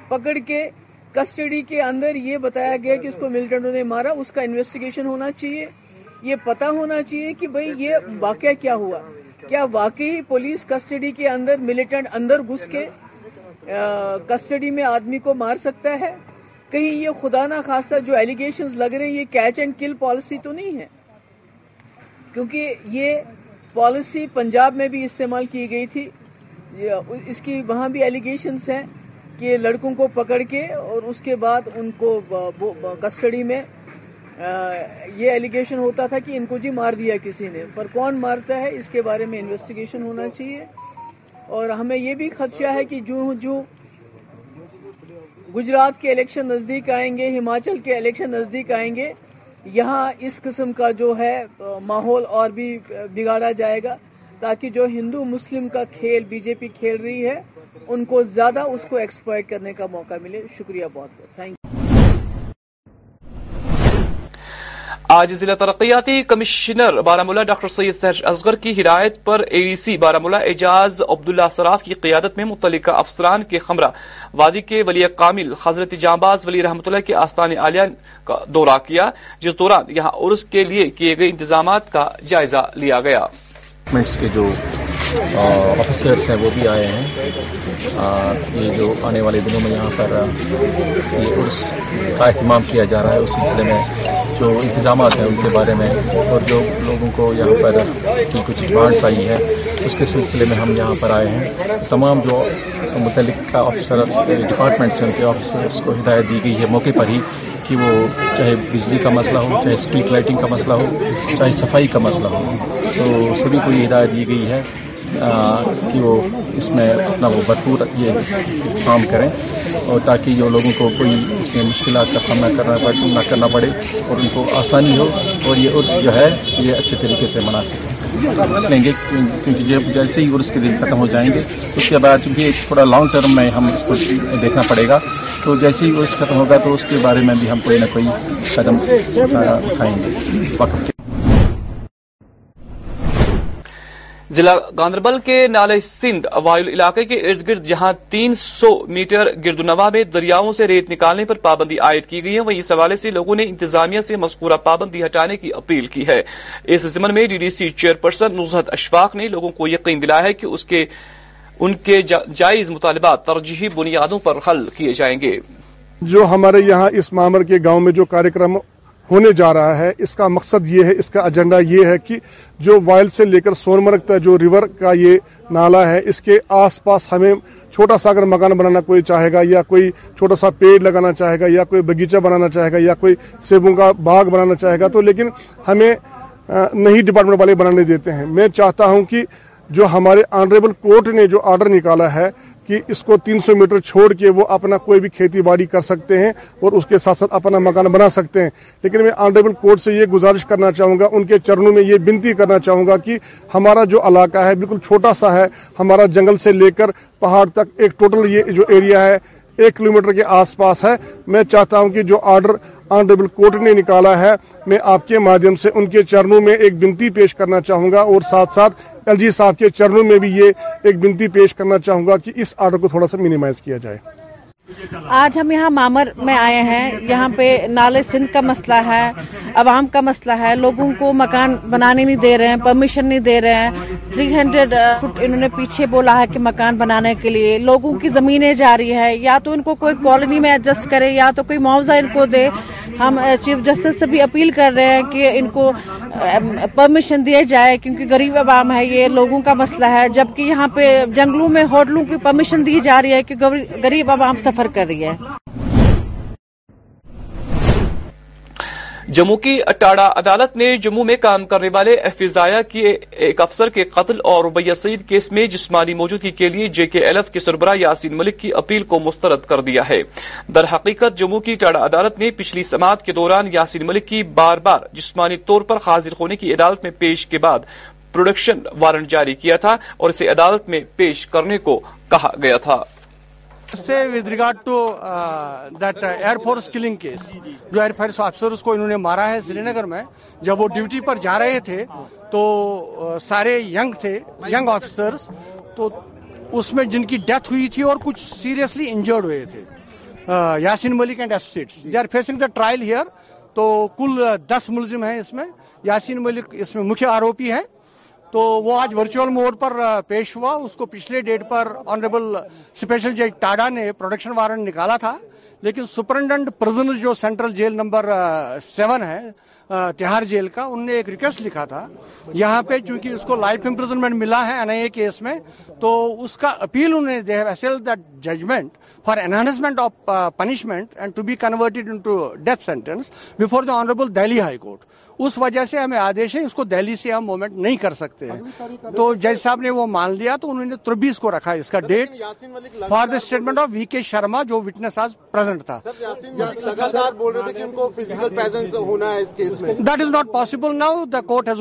پکڑ کے کسٹڈی کے اندر یہ بتایا گیا کہ اس کو ملٹنٹوں نے مارا اس کا انویسٹیگیشن ہونا چاہیے یہ پتا ہونا چاہیے کہ بھئی یہ واقعہ کیا ہوا کیا واقعی پولیس کسٹڈی کے اندر ملیٹنٹ اندر گھس کے کسٹڈی میں آدمی کو مار سکتا ہے کہیں یہ خدا نہ خواستہ جو ایلیگیشن لگ رہے ہیں یہ کیچ اینڈ کل پالیسی تو نہیں ہے کیونکہ یہ پالیسی پنجاب میں بھی استعمال کی گئی تھی اس کی وہاں بھی ایلیگیشنز ہیں کہ لڑکوں کو پکڑ کے اور اس کے بعد ان کو کسٹڈی میں یہ ایلیگیشن ہوتا تھا کہ ان کو جی مار دیا کسی نے پر کون مارتا ہے اس کے بارے میں انویسٹیگیشن ہونا چاہیے اور ہمیں یہ بھی خدشہ ہے کہ جو جو گجرات کے الیکشن نزدیک آئیں گے ہماچل کے الیکشن نزدیک آئیں گے یہاں اس قسم کا جو ہے ماحول اور بھی بگاڑا جائے گا تاکہ جو ہندو مسلم کا کھیل بی جے پی کھیل رہی ہے ان کو زیادہ اس کو کرنے کا موقع ملے شکریہ بہت بہت آج ضلع ترقیاتی کمشنر بارہ ڈاکٹر سید سہرش اصغر کی ہدایت پر اے ڈی سی بارہ اعجاز عبداللہ صراف کی قیادت میں متعلقہ افسران کے خمرہ وادی کے ولی کامل حضرت جانباز ولی رحمت اللہ کے آستان عالیہ کا دورہ کیا جس دوران یہاں عرس کے لیے کیے گئے انتظامات کا جائزہ لیا گیا کے جو آفیسرس ہیں وہ بھی آئے ہیں یہ جو آنے والے دنوں میں یہاں پر یہ کا اہتمام کیا جا رہا ہے اس سلسلے میں جو انتظامات ہیں ان کے بارے میں اور جو لوگوں کو یہاں پر کی کچھ ڈیمانڈس آئی ہیں اس کے سلسلے میں ہم یہاں پر آئے ہیں تمام جو متعلقہ آفیسر ڈپارٹمنٹس ہیں ان کے آفیسرس کو ہدایت دی گئی ہے موقع پر ہی کہ وہ چاہے بجلی کا مسئلہ ہو چاہے اسٹریٹ لائٹنگ کا مسئلہ ہو چاہے صفائی کا مسئلہ ہو تو سبھی کو یہ ہدایت دی گئی ہے کہ وہ اس میں اپنا وہ بھرپور یہ کام کریں اور تاکہ جو لوگوں کو کوئی اس میں مشکلات کا سامنا کرنا پڑے نہ کرنا پڑے اور ان کو آسانی ہو اور یہ عرس جو ہے یہ اچھے طریقے سے منا لیں گے کیونکہ جیسے ہی عرس کے دن ختم ہو جائیں گے اس کے بعد بھی تھوڑا لانگ ٹرم میں ہم اس کو دیکھنا پڑے گا تو جیسے ہی عرص ختم ہوگا تو اس کے بارے میں بھی ہم کوئی نہ کوئی قدم اٹھائیں گے وقت ضلع گاندربل کے نالے سندھ وائل علاقے کے ارد گرد جہاں تین سو میٹر گرد نوا میں دریاؤں سے ریت نکالنے پر پابندی عائد کی گئی ہے وہی اس حوالے سے لوگوں نے انتظامیہ سے مذکورہ پابندی ہٹانے کی اپیل کی ہے اس زمن میں D D C chairperson Nuzhat Ashfaq نے لوگوں کو یقین دلایا ہے کہ اس کے کے ان جائز مطالبات ترجیحی بنیادوں پر حل کیے جائیں گے جو ہمارے یہاں اس کے گاؤں میں جو کارکرم ہونے جا رہا ہے اس کا مقصد یہ ہے اس کا ایجنڈا یہ ہے کہ جو وائل سے لے کر سون تک جو ریور کا یہ نالا ہے اس کے آس پاس ہمیں چھوٹا سا اگر مکان بنانا کوئی چاہے گا یا کوئی چھوٹا سا پیڑ لگانا چاہے گا یا کوئی بگیچہ بنانا چاہے گا یا کوئی سیبوں کا باغ بنانا چاہے گا تو لیکن ہمیں نہیں ڈپارٹمنٹ والے بنانے دیتے ہیں میں چاہتا ہوں کہ جو ہمارے آنریبل کورٹ نے جو آرڈر نکالا ہے کہ اس کو تین سو میٹر چھوڑ کے وہ اپنا کوئی بھی کھیتی باڑی کر سکتے ہیں اور اس کے ساتھ ساتھ اپنا مکان بنا سکتے ہیں لیکن میں آنریبل کورٹ سے یہ گزارش کرنا چاہوں گا ان کے چرنوں میں یہ بنتی کرنا چاہوں گا کہ ہمارا جو علاقہ ہے بالکل چھوٹا سا ہے ہمارا جنگل سے لے کر پہاڑ تک ایک ٹوٹل یہ جو ایریا ہے ایک کلومیٹر کے آس پاس ہے میں چاہتا ہوں کہ جو آرڈر آنریبل کورٹ نے نکالا ہے میں آپ کے مادھیم سے ان کے چرنوں میں ایک بنتی پیش کرنا چاہوں گا اور ساتھ ساتھ ایل جی صاحب کے چرنوں میں بھی یہ ایک بنتی پیش کرنا چاہوں گا کہ اس آرڈر کو تھوڑا سا مینیمائز کیا جائے آج ہم یہاں مامر میں آئے ہیں یہاں پہ نالے سندھ کا مسئلہ ہے عوام کا مسئلہ ہے لوگوں کو مکان بنانے نہیں دے رہے ہیں پرمیشن نہیں دے رہے ہیں تھری ہنڈریڈ فٹ انہوں نے پیچھے بولا ہے کہ مکان بنانے کے لیے لوگوں کی زمینیں جاری ہے یا تو ان کو کوئی کالونی میں ایڈجسٹ کرے یا تو کوئی معاوضہ ان کو دے ہم چیف جسٹس سے بھی اپیل کر رہے ہیں کہ ان کو پرمیشن دیا جائے کیونکہ غریب عوام ہے یہ لوگوں کا مسئلہ ہے جبکہ یہاں پہ جنگلوں میں ہوٹلوں کی پرمیشن دی جا رہی ہے کہ غریب عوام سفر کر رہی ہے جموں کی اٹاڑا عدالت نے جموں میں کام کرنے والے ایفزایا کے ایک افسر کے قتل اور ربیہ سعید کیس میں جسمانی موجودگی کے لیے جے کے ایل ایف کے سربراہ یاسین ملک کی اپیل کو مسترد کر دیا ہے در حقیقت جموں کی اٹاڑا عدالت نے پچھلی سماعت کے دوران یاسین ملک کی بار بار جسمانی طور پر حاضر ہونے کی عدالت میں پیش کے بعد پروڈکشن وارنٹ جاری کیا تھا اور اسے عدالت میں پیش کرنے کو کہا گیا تھا سے regard that force force killing case جو کو انہوں نے مارا ہے سری نگر میں جب وہ ڈیوٹی پر جا رہے تھے تو uh, سارے ینگ تھے ینگ آفسرس تو اس میں جن کی ڈیتھ ہوئی تھی اور کچھ سیریسلی انجرڈ ہوئے تھے Yasin Malik and associates they are facing the trial here تو کل uh, دس ملزم ہیں اس میں یاسین ملک اس میں مکھیہ آروپی ہے تو وہ آج ورچوئل موڈ پر پیش ہوا اس کو پچھلے ڈیٹ پر آنریبل اسپیشل جج ٹاڈا نے پروڈکشن وارنٹ نکالا تھا لیکن سپرنٹینٹ پرزنز جو سینٹرل جیل نمبر سیون ہے تہار جیل کا انہوں نے ایک ریکویسٹ لکھا تھا یہاں پہ چونکہ اس کو لائف امپریزنمنٹ ملا ہے این آئی اے کیس میں تو اس کا اپیل انہوں نے they have اسیل that judgment for enhancement of punishment and to be converted into to death sentence before the honourable Delhi high court اس وجہ سے ہمیں آدیش ہے اس کو دہلی سے ہم مومنٹ نہیں کر سکتے ہیں تو جج صاحب نے وہ مان لیا تو انہوں نے تربیس کو رکھا اس کا date for the statement of V K Sharma جو وٹنس آج پریزنٹ تھا لگاتار بول رہے تھے کہ ان کو فزیکل پریزنس ہونا ہے اس کیس گیارہ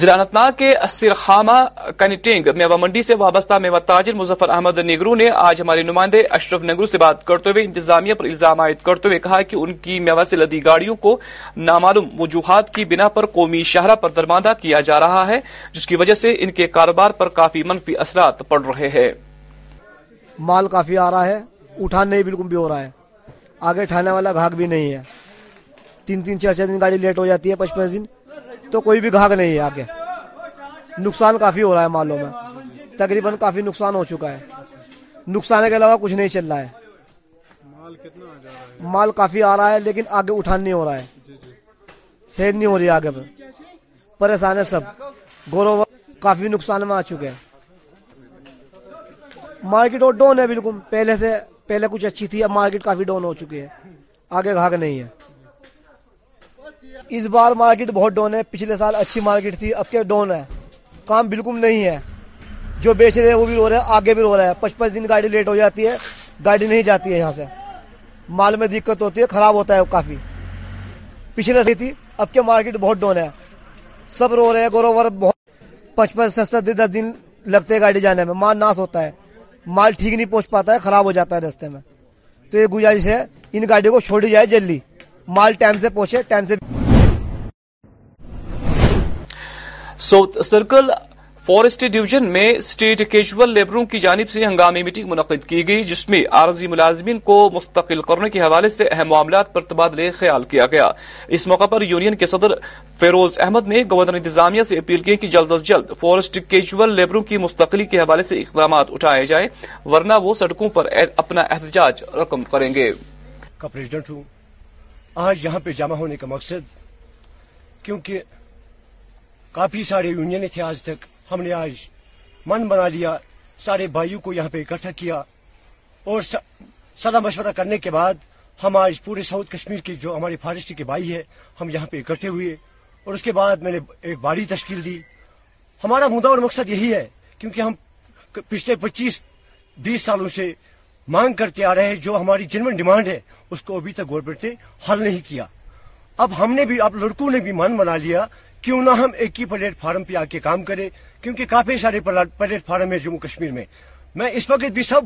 ضلع ناگ کے سرخامہ کنیٹنگ کنٹینگ منڈی سے وابستہ میوہ تاجر مظفر احمد نگرو نے آج ہمارے نمائندے اشرف نگرو سے بات کرتے ہوئے انتظامیہ پر الزام عائد کرتے ہوئے کہا کہ ان کی میوہ سے لدی گاڑیوں کو نامعلوم وجوہات کی بنا پر قومی شاہراہ پر درماندہ کیا جا رہا ہے جس کی وجہ سے ان کے کاروبار پر کافی منفی اثرات پڑ رہے ہیں مال کافی آ رہا ہے اٹھان نہیں بالکل بھی ہو رہا ہے آگے اٹھانے والا گھاگ بھی نہیں ہے تین تین چار چار دن گاڑی لیٹ ہو جاتی ہے پچپن دن تو کوئی بھی گھاگ نہیں ہے آگے نقصان کافی ہو رہا ہے مالوں میں تقریباً کافی نقصان ہو چکا ہے نقصان کے علاوہ کچھ نہیں چل رہا ہے مال کافی آ رہا ہے لیکن آگے اٹھان نہیں ہو رہا ہے جی، جی۔ سہد نہیں ہو رہی آگے پہ پریشان ہے سب گورو کافی نقصان میں آ چکے ہیں مارکیٹ اور ڈون ہے بالکل پہلے سے پہلے کچھ اچھی تھی اب مارکیٹ کافی ڈاؤن ہو چکی ہے آگے گھاگ نہیں ہے اس بار مارکیٹ بہت ڈون ہے پچھلے سال اچھی مارکیٹ تھی اب کیا ڈون ہے کام بالکل نہیں ہے جو بیچ رہے ہیں وہ بھی رو رہے ہیں آگے بھی رو رہا ہے پچ پچ دن گاڑی لیٹ ہو جاتی ہے گاڑی نہیں جاتی ہے یہاں سے مال میں دقت ہوتی ہے خراب ہوتا ہے کافی پچھلے تھی اب کیا مارکیٹ بہت ڈون ہے سب رو رہے ہیں گورو ور بہت پچ پچ دن دس دن لگتے ہیں گاڑی جانے میں مار ناس ہوتا ہے مال ٹھیک نہیں پہنچ پاتا ہے خراب ہو جاتا ہے رستے میں تو یہ گزارش ہے ان گاڑیوں کو چھوڑی جائے جلدی مال ٹائم سے پہنچے ٹائم سے سرکل فورسٹ ڈویژن میں اسٹیٹ کیجول لیبروں کی جانب سے ہنگامی میٹنگ منعقد کی گئی جس میں عارضی ملازمین کو مستقل کرنے کے حوالے سے اہم معاملات پر تبادلے خیال کیا گیا اس موقع پر یونین کے صدر فیروز احمد نے گورنر انتظامیہ سے اپیل کی جلد از جلد فورسٹ کیجول لیبروں کی مستقلی کے حوالے سے اقدامات اٹھائے جائیں ورنہ وہ سڑکوں پر اپنا احتجاج رقم کریں گے آج یہاں پہ جمع ہونے کا مقصد کیونکہ کافی سارے تک ہم نے آج من بنا لیا سارے بھائیوں کو یہاں پہ اکٹھا کیا اور سدا مشورہ کرنے کے بعد ہم آج پورے ساؤتھ کشمیر کے جو ہمارے فارسٹی کے بھائی ہے ہم یہاں پہ اکٹھے ہوئے اور اس کے بعد میں نے ایک باری تشکیل دی ہمارا مدعا اور مقصد یہی ہے کیونکہ ہم پچھلے پچیس بیس سالوں سے مانگ کرتے آ رہے ہیں جو ہماری جنون ڈیمانڈ ہے اس کو ابھی تک گورنمنٹ نے حل نہیں کیا اب ہم نے بھی اب لڑکوں نے بھی من بنا لیا کیوں نہ ہم ایک ہی پلیٹ فارم پہ آ کے کام کریں کیونکہ کافی سارے پلیٹ فارم ہے جموں کشمیر میں میں اس وقت بھی سب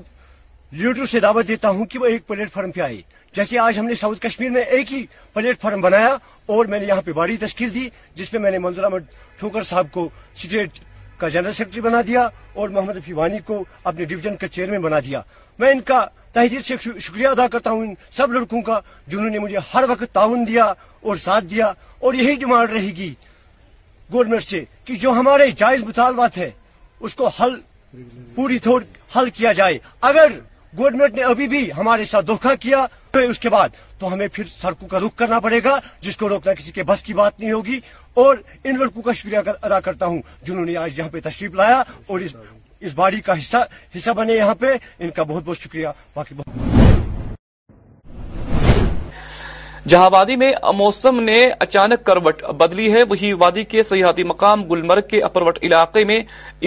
لیڈروں سے دعوت دیتا ہوں کہ وہ ایک پلیٹ فارم پہ آئے جیسے آج ہم نے ساؤتھ کشمیر میں ایک ہی پلیٹ فارم بنایا اور میں نے یہاں پہ باری تشکیل دی جس میں میں نے منظور احمد ٹھوکر صاحب کو اسٹیٹ کا جنرل سیکرٹری بنا دیا اور محمد فیوانی وانی کو اپنے ڈویژن کا چیئرمین بنا دیا میں ان کا تحریر سے شکریہ ادا کرتا ہوں ان سب لڑکوں کا جنہوں نے مجھے ہر وقت تعاون دیا اور ساتھ دیا اور یہی ڈیمانڈ رہے گی گورنمنٹ سے کہ جو ہمارے جائز مطالبات ہے اس کو حل پوری طور حل کیا جائے اگر گورنمنٹ نے ابھی بھی ہمارے ساتھ دھوکہ کیا تو اس کے بعد تو ہمیں پھر سڑکوں کا رخ کرنا پڑے گا جس کو روکنا کسی کے بس کی بات نہیں ہوگی اور ان لڑکوں کا شکریہ ادا کرتا ہوں جنہوں نے آج یہاں پہ تشریف لایا اور اس باڑی کا حصہ بنے یہاں پہ ان کا بہت بہت شکریہ باقی بہت جہاں وادی میں موسم نے اچانک کروٹ بدلی ہے وہی وادی کے سیاحتی مقام گلمرگ کے اپروٹ علاقے میں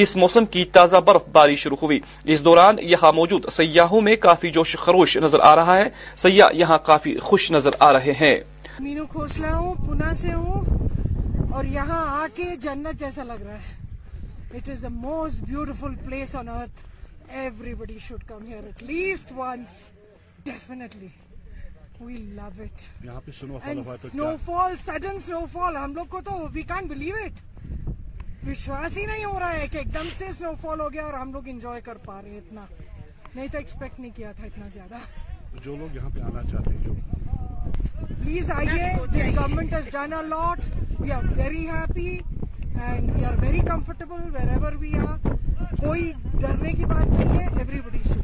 اس موسم کی تازہ برف باری شروع ہوئی اس دوران یہاں موجود سیاحوں میں کافی جوش خروش نظر آ رہا ہے سیاح یہاں کافی خوش نظر آ رہے ہیں مینو کھوسلا ہوں پونا سے ہوں اور یہاں آ کے جنت جیسا لگ رہا ہے وی لو اٹ یہاں پہ snowfall sudden snowfall ہم لوگ کو تو وی کینٹ بلیو اٹ وشواس ہی نہیں ہو رہا ہے کہ ایک دم سے سنو فال ہو گیا اور ہم لوگ انجوائے کر پا رہے اتنا نہیں تو ایکسپیکٹ نہیں کیا تھا اتنا زیادہ جو لوگ یہاں پہ آنا چاہتے ہیں پلیز آئیے جس government has done a lot we are very happy and you are very comfortable wherever be are کوئی ڈرنے کی بات نہیں ہے ایوری بڈی شو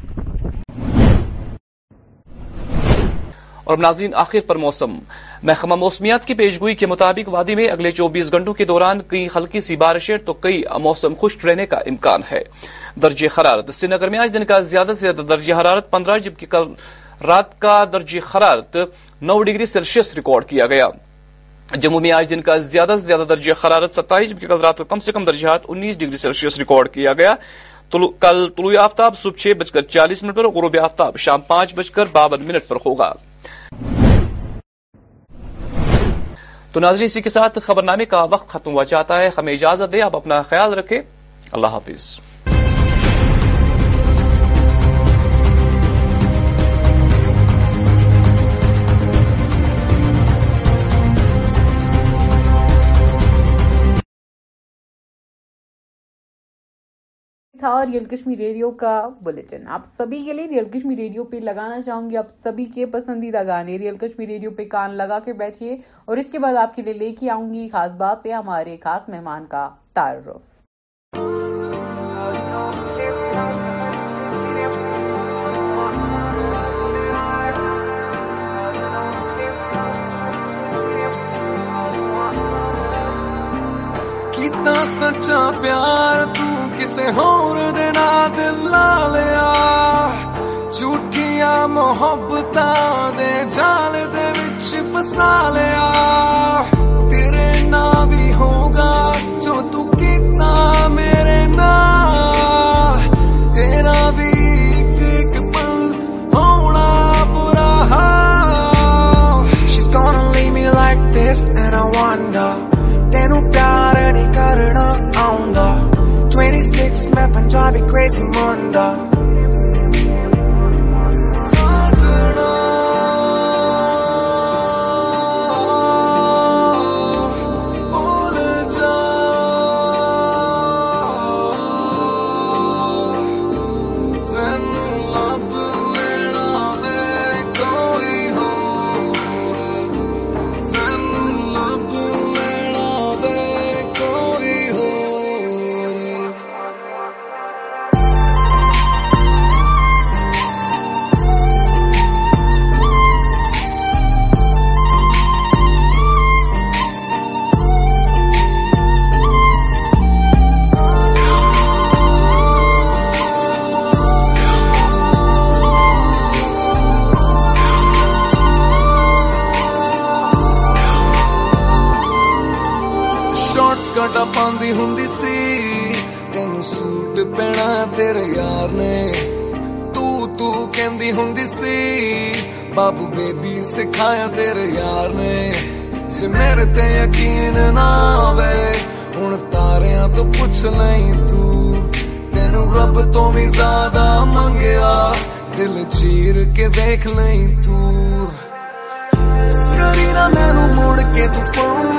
اور ناظرین آخر پر موسم محکمہ موسمیات کی پیشگوئی کے مطابق وادی میں اگلے چوبیس گھنٹوں کے دوران کئی ہلکی سی بارشیں تو کئی موسم خشک رہنے کا امکان ہے درجہ حرارت سری نگر میں آج دن کا زیادہ سے زیادہ درجہ حرارت پندرہ جبکہ کل رات کا درجہ نو ڈگری ریکارڈ کیا گیا جموں میں آج دن کا زیادہ سے زیادہ درجہ حرارت ستائیس جبکہ کل رات کا کم سے کم درجہ حرارت انیس ڈگری سیلسیس ریکارڈ کیا گیا کل طلوع آفتاب صبح چھ بج کر چالیس منٹ پر غروب آفتاب شام پانچ بج کر باون منٹ پر ہوگا تو ناظرین اسی کے ساتھ خبر نامے کا وقت ختم ہوا جاتا ہے ہمیں اجازت دے آپ اپنا خیال رکھیں اللہ حافظ تھا ریئل کشمیر ریڈیو کا بلٹن آپ سبھی کے لیے ریئل کشمی ریڈیو پہ لگانا چاہوں گی آپ سبھی کے پسندیدہ گانے ریئل کشمی ریڈیو پہ کان لگا کے بیٹھیے اور اس کے بعد آپ کے لیے لے کے آؤں گی خاص بات پہ ہمارے خاص مہمان کا تعارف محبت پسالیا ہوگا جو تیرے نام تیرا بھی پل ہوا برا ہستارڈا میں پنجابی کریزی سنوا سکھایا تیرے یار نے جی میرے تے یقین نہ آوے ہن تاریاں تو پوچھ لیں تو تینو رب تو بھی زیادہ منگیا دل چیر کے دیکھ لیں تو کبھی نہ مینو مڑ کے تو phone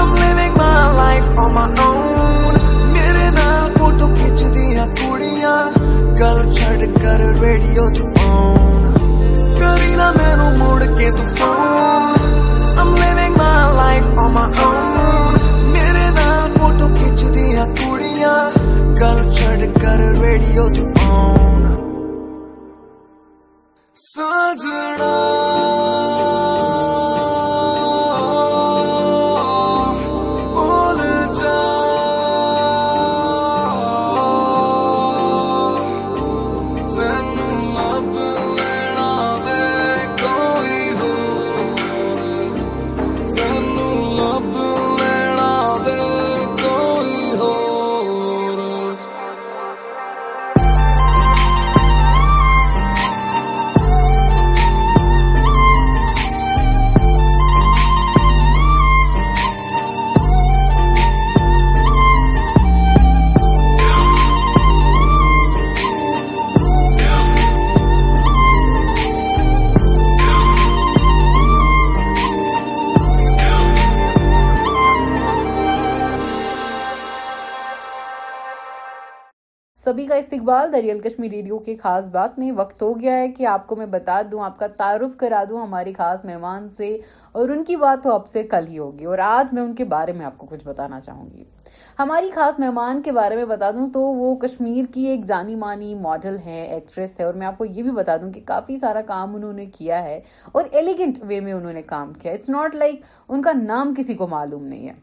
I'm living my life on my own میرے نال فوٹو کھچ دیاں کڑیاں گل چھڑ کر ریڈیو تو میروں مڑ کے سو میرے گا لائے پوا اقبال دریال کشمیر ریڈیو کی خاص بات میں وقت ہو گیا ہے کہ آپ کو میں بتا دوں آپ کا تعارف کرا دوں ہماری خاص مہمان سے اور ان کی بات تو آپ سے کل ہی ہوگی اور آج میں ان کے بارے میں آپ کو کچھ بتانا چاہوں گی ہماری خاص مہمان کے بارے میں بتا دوں تو وہ کشمیر کی ایک جانی مانی ماڈل ہے ایکٹریس ہے اور میں آپ کو یہ بھی بتا دوں کہ کافی سارا کام انہوں نے کیا ہے اور ایلیگنٹ وے میں انہوں نے کام کیا اٹس ناٹ لائک ان کا نام کسی کو معلوم نہیں ہے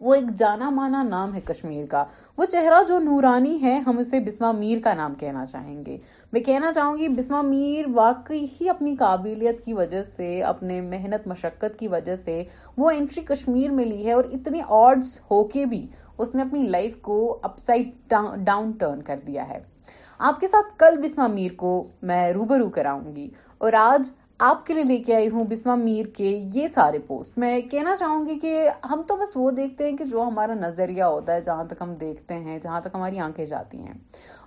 وہ ایک جانا مانا نام ہے کشمیر کا وہ چہرہ جو نورانی ہے ہم اسے بسما میر کا نام کہنا چاہیں گے میں کہنا چاہوں گی بسما میر واقعی ہی اپنی قابلیت کی وجہ سے اپنے محنت مشقت کی وجہ سے وہ انٹری کشمیر میں لی ہے اور اتنے آرڈز ہو کے بھی اس نے اپنی لائف کو اپ سائڈ ڈاؤن ٹرن کر دیا ہے آپ کے ساتھ کل بسما میر کو میں روبرو کراؤں گی اور آج آپ کے لیے لے کے آئی ہوں بسما میر کے یہ سارے پوسٹ میں کہنا چاہوں گی کہ ہم تو بس وہ دیکھتے ہیں کہ جو ہمارا نظریہ ہوتا ہے جہاں تک ہم دیکھتے ہیں جہاں تک ہماری آنکھیں جاتی ہیں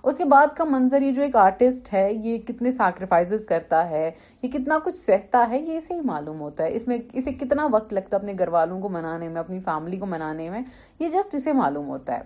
اس کے بعد کا منظر یہ جو ایک آرٹسٹ ہے یہ کتنے سیکریفائز کرتا ہے یہ کتنا کچھ سہتا ہے یہ اسے ہی معلوم ہوتا ہے اس میں اسے کتنا وقت لگتا ہے اپنے گھر والوں کو منانے میں اپنی فیملی کو منانے میں یہ جسٹ اسے معلوم ہوتا ہے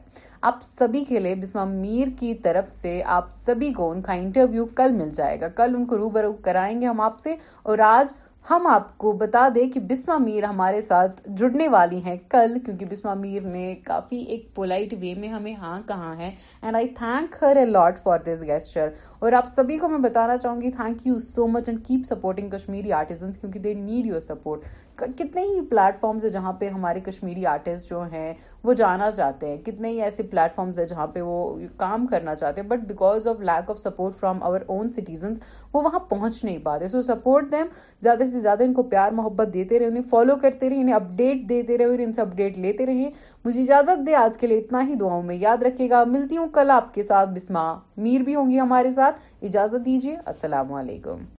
آپ سبھی کے لیے بسما میر کی طرف سے آپ سبھی کو ان کا انٹرویو کل مل جائے گا کل ان کو روبرو کرائیں گے ہم آپ سے اور آج ہم آپ کو بتا دیں کہ بسما میر ہمارے ساتھ جڑنے والی ہیں کل کیونکہ بسما میر نے کافی ایک پولائٹ وے میں ہمیں ہاں کہاں ہے and I thank her lot for this gesture اور آپ سبھی کو میں بتانا چاہوں گی thank you so much and keep supporting Kashmiri artisans کیونکہ دے نیڈ یور سپورٹ کتنے ہی پلیٹ فارمز ہیں جہاں پہ ہمارے کشمیری آرٹسٹ جو ہیں وہ جانا چاہتے ہیں کتنے ہی ایسے پلیٹ فارمز ہیں جہاں پہ وہ کام کرنا چاہتے ہیں but because of lack of support from our own citizens وہاں پہنچ نہیں پاتے سو سپورٹ دیم زیادہ سے زیادہ ان کو پیار محبت دیتے رہے انہیں فالو کرتے رہے انہیں اپڈیٹ دیتے رہے اور ان سے اپڈیٹ لیتے رہے مجھے اجازت دے آج کے لیے اتنا ہی دعاؤں میں یاد رکھے گا ملتی ہوں کل آپ کے ساتھ بسما میر بھی ہوں گی ہمارے ساتھ اجازت دیجیے السلام علیکم